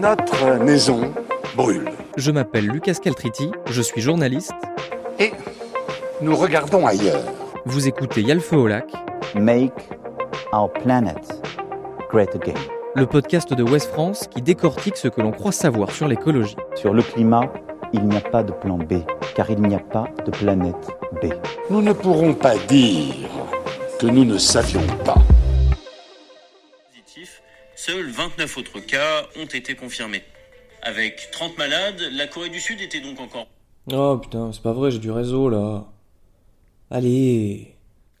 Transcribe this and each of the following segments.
notre maison brûle. Je m'appelle Lucas Caltriti, je suis journaliste. Et nous regardons ailleurs. Vous écoutez Yalfe au lac. Make our planet great again. Le podcast de West France qui décortique ce que l'on croit savoir sur l'écologie. Sur le climat, il n'y a pas de plan B, car il n'y a pas de planète B. Nous ne pourrons pas dire que nous ne savions pas. Seuls 29 autres cas ont été confirmés. Avec 30 malades, la Corée du Sud était donc encore... Oh putain, c'est pas vrai, j'ai du réseau là. Allez.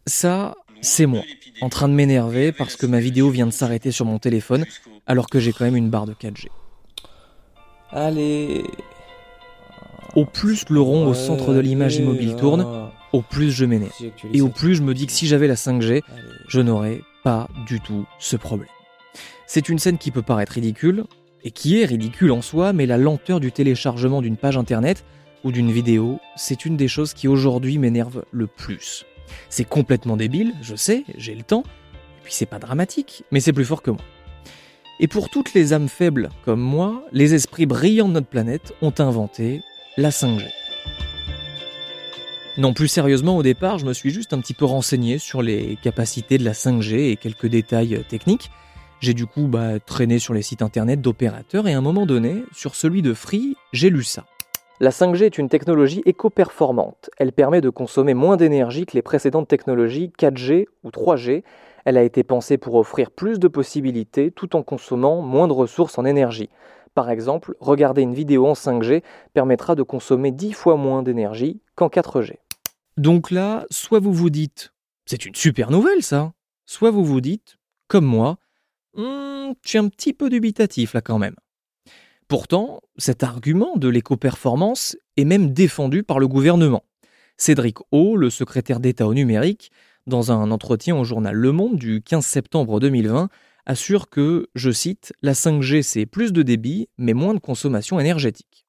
Ça, c'est moi, en train de m'énerver parce que ma vidéo vient de s'arrêter sur mon téléphone alors que j'ai quand même une barre de 4G. Allez. Au plus le rond au centre de l'image immobile tourne, au plus je m'énerve. Et au plus je me dis que si j'avais la 5G, Allez. je n'aurais pas du tout ce problème. C'est une scène qui peut paraître ridicule, et qui est ridicule en soi, mais la lenteur du téléchargement d'une page internet ou d'une vidéo, c'est une des choses qui aujourd'hui m'énerve le plus. C'est complètement débile, je sais, j'ai le temps, et puis c'est pas dramatique, mais c'est plus fort que moi. Et pour toutes les âmes faibles comme moi, les esprits brillants de notre planète ont inventé la 5G. Non, plus sérieusement, au départ, je me suis juste un petit peu renseigné sur les capacités de la 5G et quelques détails euh, techniques. J'ai du coup bah, traîné sur les sites internet d'opérateurs et à un moment donné, sur celui de Free, j'ai lu ça. La 5G est une technologie éco-performante. Elle permet de consommer moins d'énergie que les précédentes technologies 4G ou 3G. Elle a été pensée pour offrir plus de possibilités tout en consommant moins de ressources en énergie. Par exemple, regarder une vidéo en 5G permettra de consommer 10 fois moins d'énergie qu'en 4G. Donc là, soit vous vous dites, c'est une super nouvelle ça, soit vous vous dites, comme moi, Hmm, je un petit peu dubitatif là quand même. Pourtant, cet argument de l'éco-performance est même défendu par le gouvernement. Cédric O, le secrétaire d'État au numérique, dans un entretien au journal Le Monde du 15 septembre 2020, assure que, je cite, la 5G c'est plus de débit mais moins de consommation énergétique.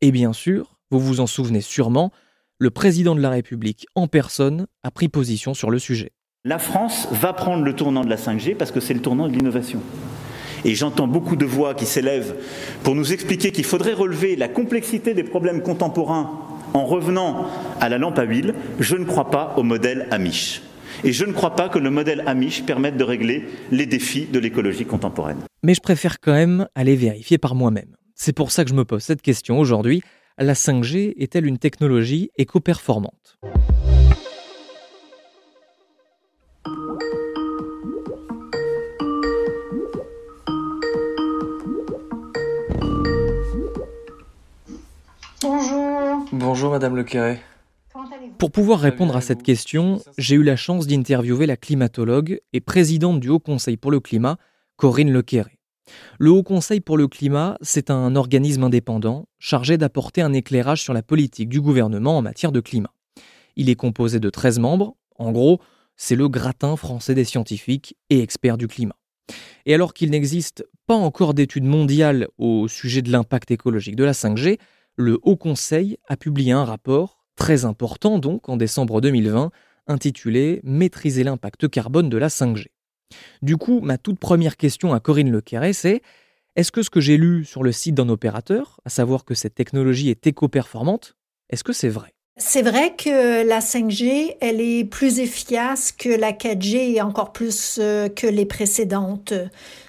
Et bien sûr, vous vous en souvenez sûrement, le président de la République en personne a pris position sur le sujet. La France va prendre le tournant de la 5G parce que c'est le tournant de l'innovation. Et j'entends beaucoup de voix qui s'élèvent pour nous expliquer qu'il faudrait relever la complexité des problèmes contemporains en revenant à la lampe à huile. Je ne crois pas au modèle Amish. Et je ne crois pas que le modèle Amish permette de régler les défis de l'écologie contemporaine. Mais je préfère quand même aller vérifier par moi-même. C'est pour ça que je me pose cette question aujourd'hui. La 5G est-elle une technologie éco-performante? Bonjour. Madame Le Carré. Pour pouvoir répondre à et cette question, j'ai eu la chance d'interviewer la climatologue et présidente du Haut Conseil pour le climat, Corinne Lequéré. Le Haut Conseil pour le climat, c'est un organisme indépendant chargé d'apporter un éclairage sur la politique du gouvernement en matière de climat. Il est composé de 13 membres, en gros, c'est le gratin français des scientifiques et experts du climat. Et alors qu'il n'existe pas encore d'études mondiales au sujet de l'impact écologique de la 5G, le Haut Conseil a publié un rapport, très important donc, en décembre 2020, intitulé Maîtriser l'impact carbone de la 5G. Du coup, ma toute première question à Corinne Lequerret, c'est est-ce que ce que j'ai lu sur le site d'un opérateur, à savoir que cette technologie est éco-performante, est-ce que c'est vrai? C'est vrai que la 5G, elle est plus efficace que la 4G et encore plus euh, que les précédentes.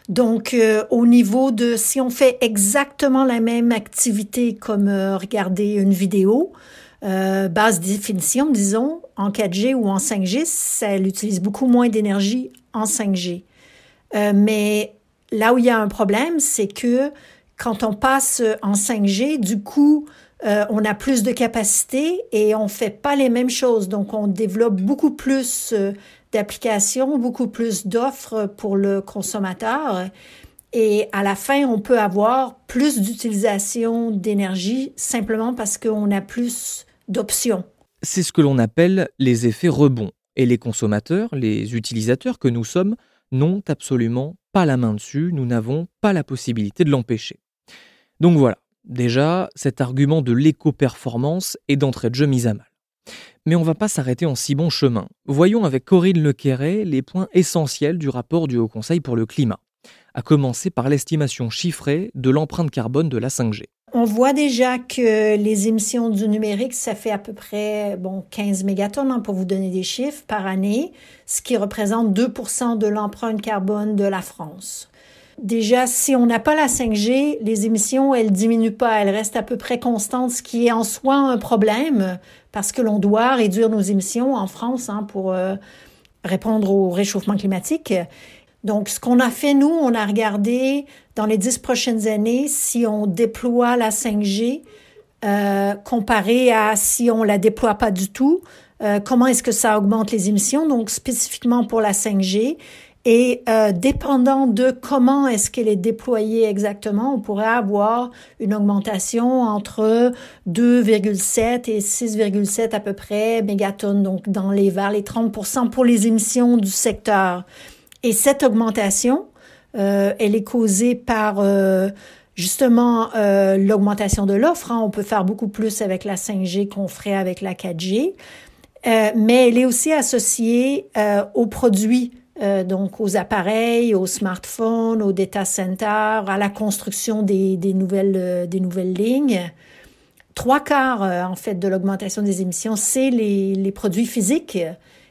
Donc, euh, au niveau de si on fait exactement la même activité comme euh, regarder une vidéo, euh, basse définition, disons, en 4G ou en 5G, ça utilise beaucoup moins d'énergie en 5G. Euh, mais là où il y a un problème, c'est que quand on passe en 5G, du coup, euh, on a plus de capacité et on fait pas les mêmes choses. Donc, on développe beaucoup plus euh, d'applications, beaucoup plus d'offres pour le consommateur. Et à la fin, on peut avoir plus d'utilisation d'énergie simplement parce qu'on a plus d'options. C'est ce que l'on appelle les effets rebonds. Et les consommateurs, les utilisateurs que nous sommes, n'ont absolument pas la main dessus, nous n'avons pas la possibilité de l'empêcher. Donc voilà, déjà, cet argument de l'éco-performance est d'entrée de jeu mis à mal. Mais on va pas s'arrêter en si bon chemin. Voyons avec Corinne Lequerret les points essentiels du rapport du Haut Conseil pour le climat. à commencer par l'estimation chiffrée de l'empreinte carbone de la 5G. On voit déjà que les émissions du numérique, ça fait à peu près bon, 15 mégatonnes, hein, pour vous donner des chiffres, par année, ce qui représente 2% de l'empreinte carbone de la France. Déjà, si on n'a pas la 5G, les émissions, elles diminuent pas, elles restent à peu près constantes, ce qui est en soi un problème, parce que l'on doit réduire nos émissions en France hein, pour euh, répondre au réchauffement climatique. Donc, ce qu'on a fait, nous, on a regardé dans les dix prochaines années si on déploie la 5G euh, comparé à si on la déploie pas du tout, euh, comment est-ce que ça augmente les émissions, donc spécifiquement pour la 5G. Et euh, dépendant de comment est-ce qu'elle est déployée exactement, on pourrait avoir une augmentation entre 2,7 et 6,7 à peu près mégatonnes, donc dans les vers les 30 pour les émissions du secteur. Et cette augmentation, euh, elle est causée par euh, justement euh, l'augmentation de l'offre. Hein. On peut faire beaucoup plus avec la 5G qu'on ferait avec la 4G, mais elle est aussi associée aux produits. Donc aux appareils, aux smartphones, aux data centers, à la construction des, nouvelles, des nouvelles lignes. Trois quarts, en fait, de l'augmentation des émissions, c'est les, produits physiques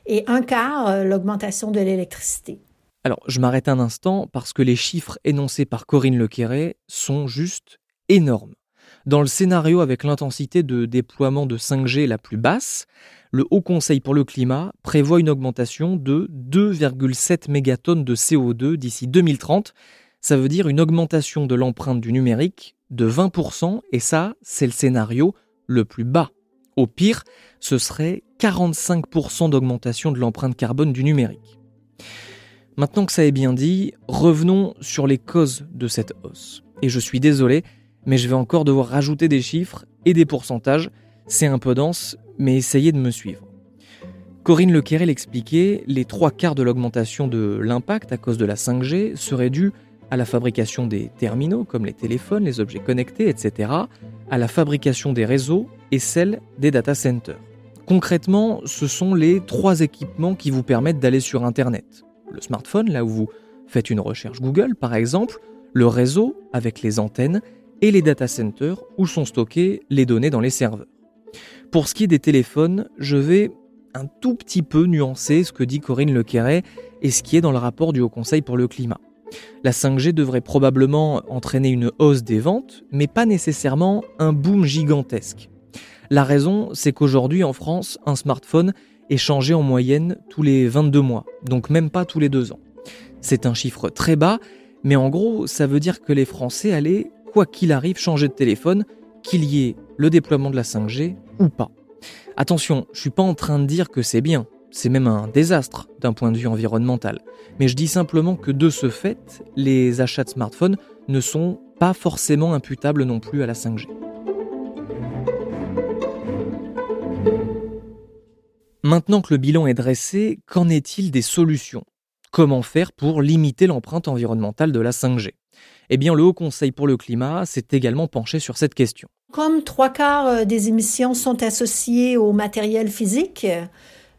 et un quart, l'augmentation de l'électricité. Alors, je m'arrête un instant parce que les chiffres énoncés par Corinne Lequéré sont juste énormes. Dans le scénario avec l'intensité de déploiement de 5G la plus basse, le Haut Conseil pour le climat prévoit une augmentation de 2,7 mégatonnes de CO2 d'ici 2030. Ça veut dire une augmentation de l'empreinte du numérique de 20%, et ça, c'est le scénario le plus bas. Au pire, ce serait 45% d'augmentation de l'empreinte carbone du numérique. Maintenant que ça est bien dit, revenons sur les causes de cette hausse. Et je suis désolé, mais je vais encore devoir rajouter des chiffres et des pourcentages. C'est un peu dense, mais essayez de me suivre. Corinne Lequerel expliquait, les trois quarts de l'augmentation de l'impact à cause de la 5G seraient dus à la fabrication des terminaux comme les téléphones, les objets connectés, etc., à la fabrication des réseaux et celle des data centers. Concrètement, ce sont les trois équipements qui vous permettent d'aller sur Internet le smartphone, là où vous faites une recherche Google par exemple, le réseau avec les antennes et les data centers où sont stockées les données dans les serveurs. Pour ce qui est des téléphones, je vais un tout petit peu nuancer ce que dit Corinne Lequerret et ce qui est dans le rapport du Haut Conseil pour le climat. La 5G devrait probablement entraîner une hausse des ventes, mais pas nécessairement un boom gigantesque. La raison, c'est qu'aujourd'hui en France, un smartphone est changé en moyenne tous les 22 mois, donc même pas tous les deux ans. C'est un chiffre très bas, mais en gros, ça veut dire que les Français allaient, quoi qu'il arrive, changer de téléphone, qu'il y ait le déploiement de la 5G ou pas. Attention, je suis pas en train de dire que c'est bien, c'est même un désastre d'un point de vue environnemental, mais je dis simplement que de ce fait, les achats de smartphones ne sont pas forcément imputables non plus à la 5G. Maintenant que le bilan est dressé, qu'en est-il des solutions? Comment faire pour limiter l'empreinte environnementale de la 5G Eh bien, le Haut Conseil pour le climat s'est également penché sur cette question. Comme trois quarts euh, des émissions sont associées au matériel physique,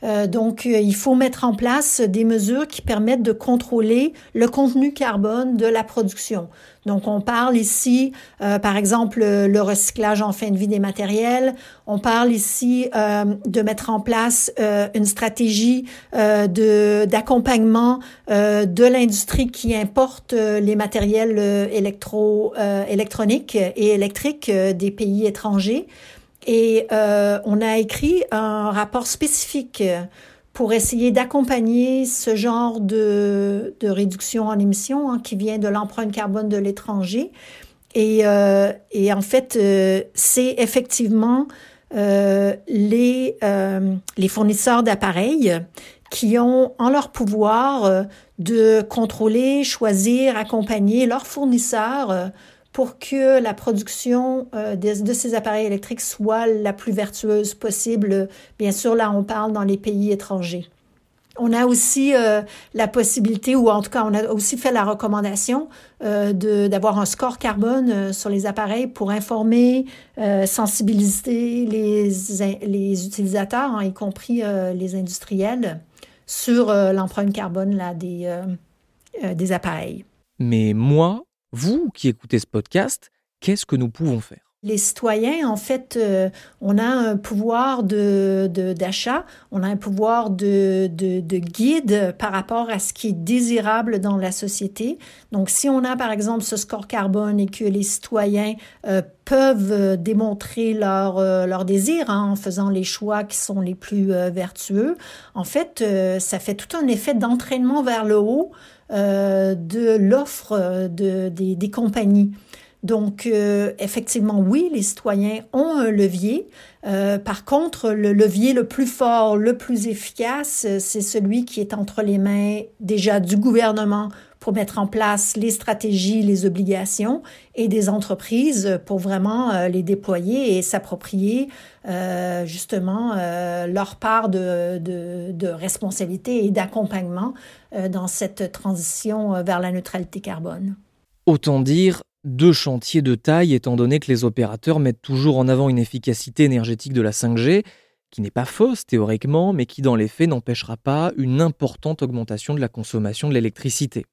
euh, donc, euh, il faut mettre en place des mesures qui permettent de contrôler le contenu carbone de la production. Donc, on parle ici, euh, par exemple, le recyclage en fin de vie des matériels. On parle ici de mettre en place une stratégie de d'accompagnement de l'industrie qui importe les matériels électro électroniques et électriques des pays étrangers. Et euh, on a écrit un rapport spécifique pour essayer d'accompagner ce genre de, de, réduction en émissions hein, qui vient de l'empreinte carbone de l'étranger. Et, euh, et, en fait, euh, c'est effectivement euh, les, euh, les fournisseurs d'appareils qui ont en leur pouvoir de contrôler, choisir, accompagner leurs fournisseurs pour que la production euh, de, ces appareils électriques soit la plus vertueuse possible. Bien sûr, là, on parle dans les pays étrangers. On a aussi euh, la possibilité, ou en tout cas, on a aussi fait la recommandation euh, d'avoir un score carbone sur les appareils pour informer, sensibiliser les, les utilisateurs, hein, y compris les industriels, sur l'empreinte carbone là, des, des appareils. Mais moi, vous qui écoutez ce podcast, qu'est-ce que nous pouvons faire? Les citoyens, en fait, euh, on a un pouvoir de, d'achat, on a un pouvoir de, de, guide par rapport à ce qui est désirable dans la société. Donc, si on a, par exemple, ce score carbone et que les citoyens euh, peuvent euh, démontrer leur, leur désir hein, en faisant les choix qui sont les plus vertueux, en fait, ça fait tout un effet d'entraînement vers le haut de l'offre de, des, des compagnies. Donc, euh, effectivement, oui, les citoyens ont un levier. Euh, par contre, le levier le plus fort, le plus efficace, c'est celui qui est entre les mains déjà du gouvernement pour mettre en place les stratégies, les obligations et des entreprises pour vraiment euh, les déployer et s'approprier justement leur part de, de responsabilité et d'accompagnement dans cette transition vers la neutralité carbone. Autant dire, deux chantiers de taille étant donné que les opérateurs mettent toujours en avant une efficacité énergétique de la 5G, qui n'est pas fausse théoriquement, mais qui dans les faits n'empêchera pas une importante augmentation de la consommation de l'électricité.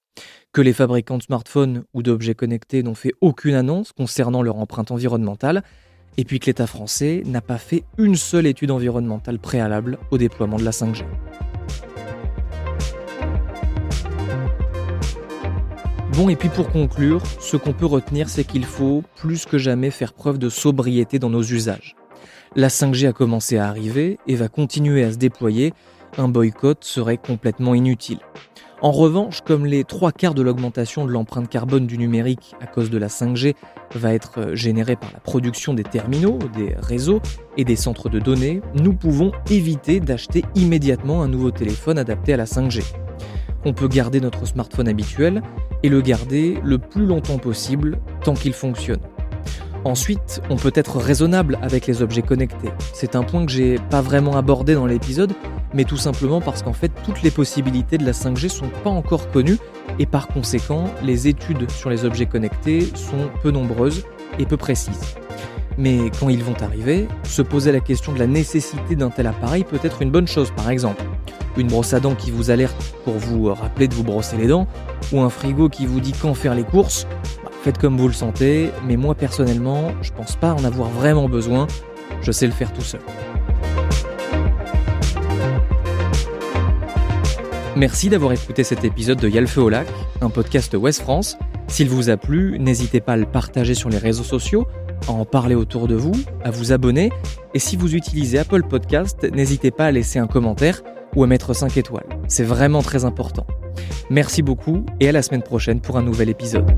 Que les fabricants de smartphones ou d'objets connectés n'ont fait aucune annonce concernant leur empreinte environnementale, et puis que l'État français n'a pas fait une seule étude environnementale préalable au déploiement de la 5G. Bon, et puis pour conclure, ce qu'on peut retenir, c'est qu'il faut plus que jamais faire preuve de sobriété dans nos usages. La 5G a commencé à arriver et va continuer à se déployer. Un boycott serait complètement inutile. En revanche, comme les trois quarts de l'augmentation de l'empreinte carbone du numérique à cause de la 5G va être générée par la production des terminaux, des réseaux et des centres de données, nous pouvons éviter d'acheter immédiatement un nouveau téléphone adapté à la 5G on peut garder notre smartphone habituel et le garder le plus longtemps possible tant qu'il fonctionne. Ensuite, on peut être raisonnable avec les objets connectés. C'est un point que j'ai pas vraiment abordé dans l'épisode, mais tout simplement parce qu'en fait toutes les possibilités de la 5G sont pas encore connues et par conséquent les études sur les objets connectés sont peu nombreuses et peu précises. Mais quand ils vont arriver, se poser la question de la nécessité d'un tel appareil peut être une bonne chose par exemple une brosse à dents qui vous alerte pour vous rappeler de vous brosser les dents, ou un frigo qui vous dit quand faire les courses, faites comme vous le sentez, mais moi personnellement, je pense pas en avoir vraiment besoin, je sais le faire tout seul. Merci d'avoir écouté cet épisode de Yalfeu au lac, un podcast Ouest France. S'il vous a plu, n'hésitez pas à le partager sur les réseaux sociaux, à en parler autour de vous, à vous abonner, et si vous utilisez Apple Podcast, n'hésitez pas à laisser un commentaire ou à mettre 5 étoiles. C'est vraiment très important. Merci beaucoup et à la semaine prochaine pour un nouvel épisode.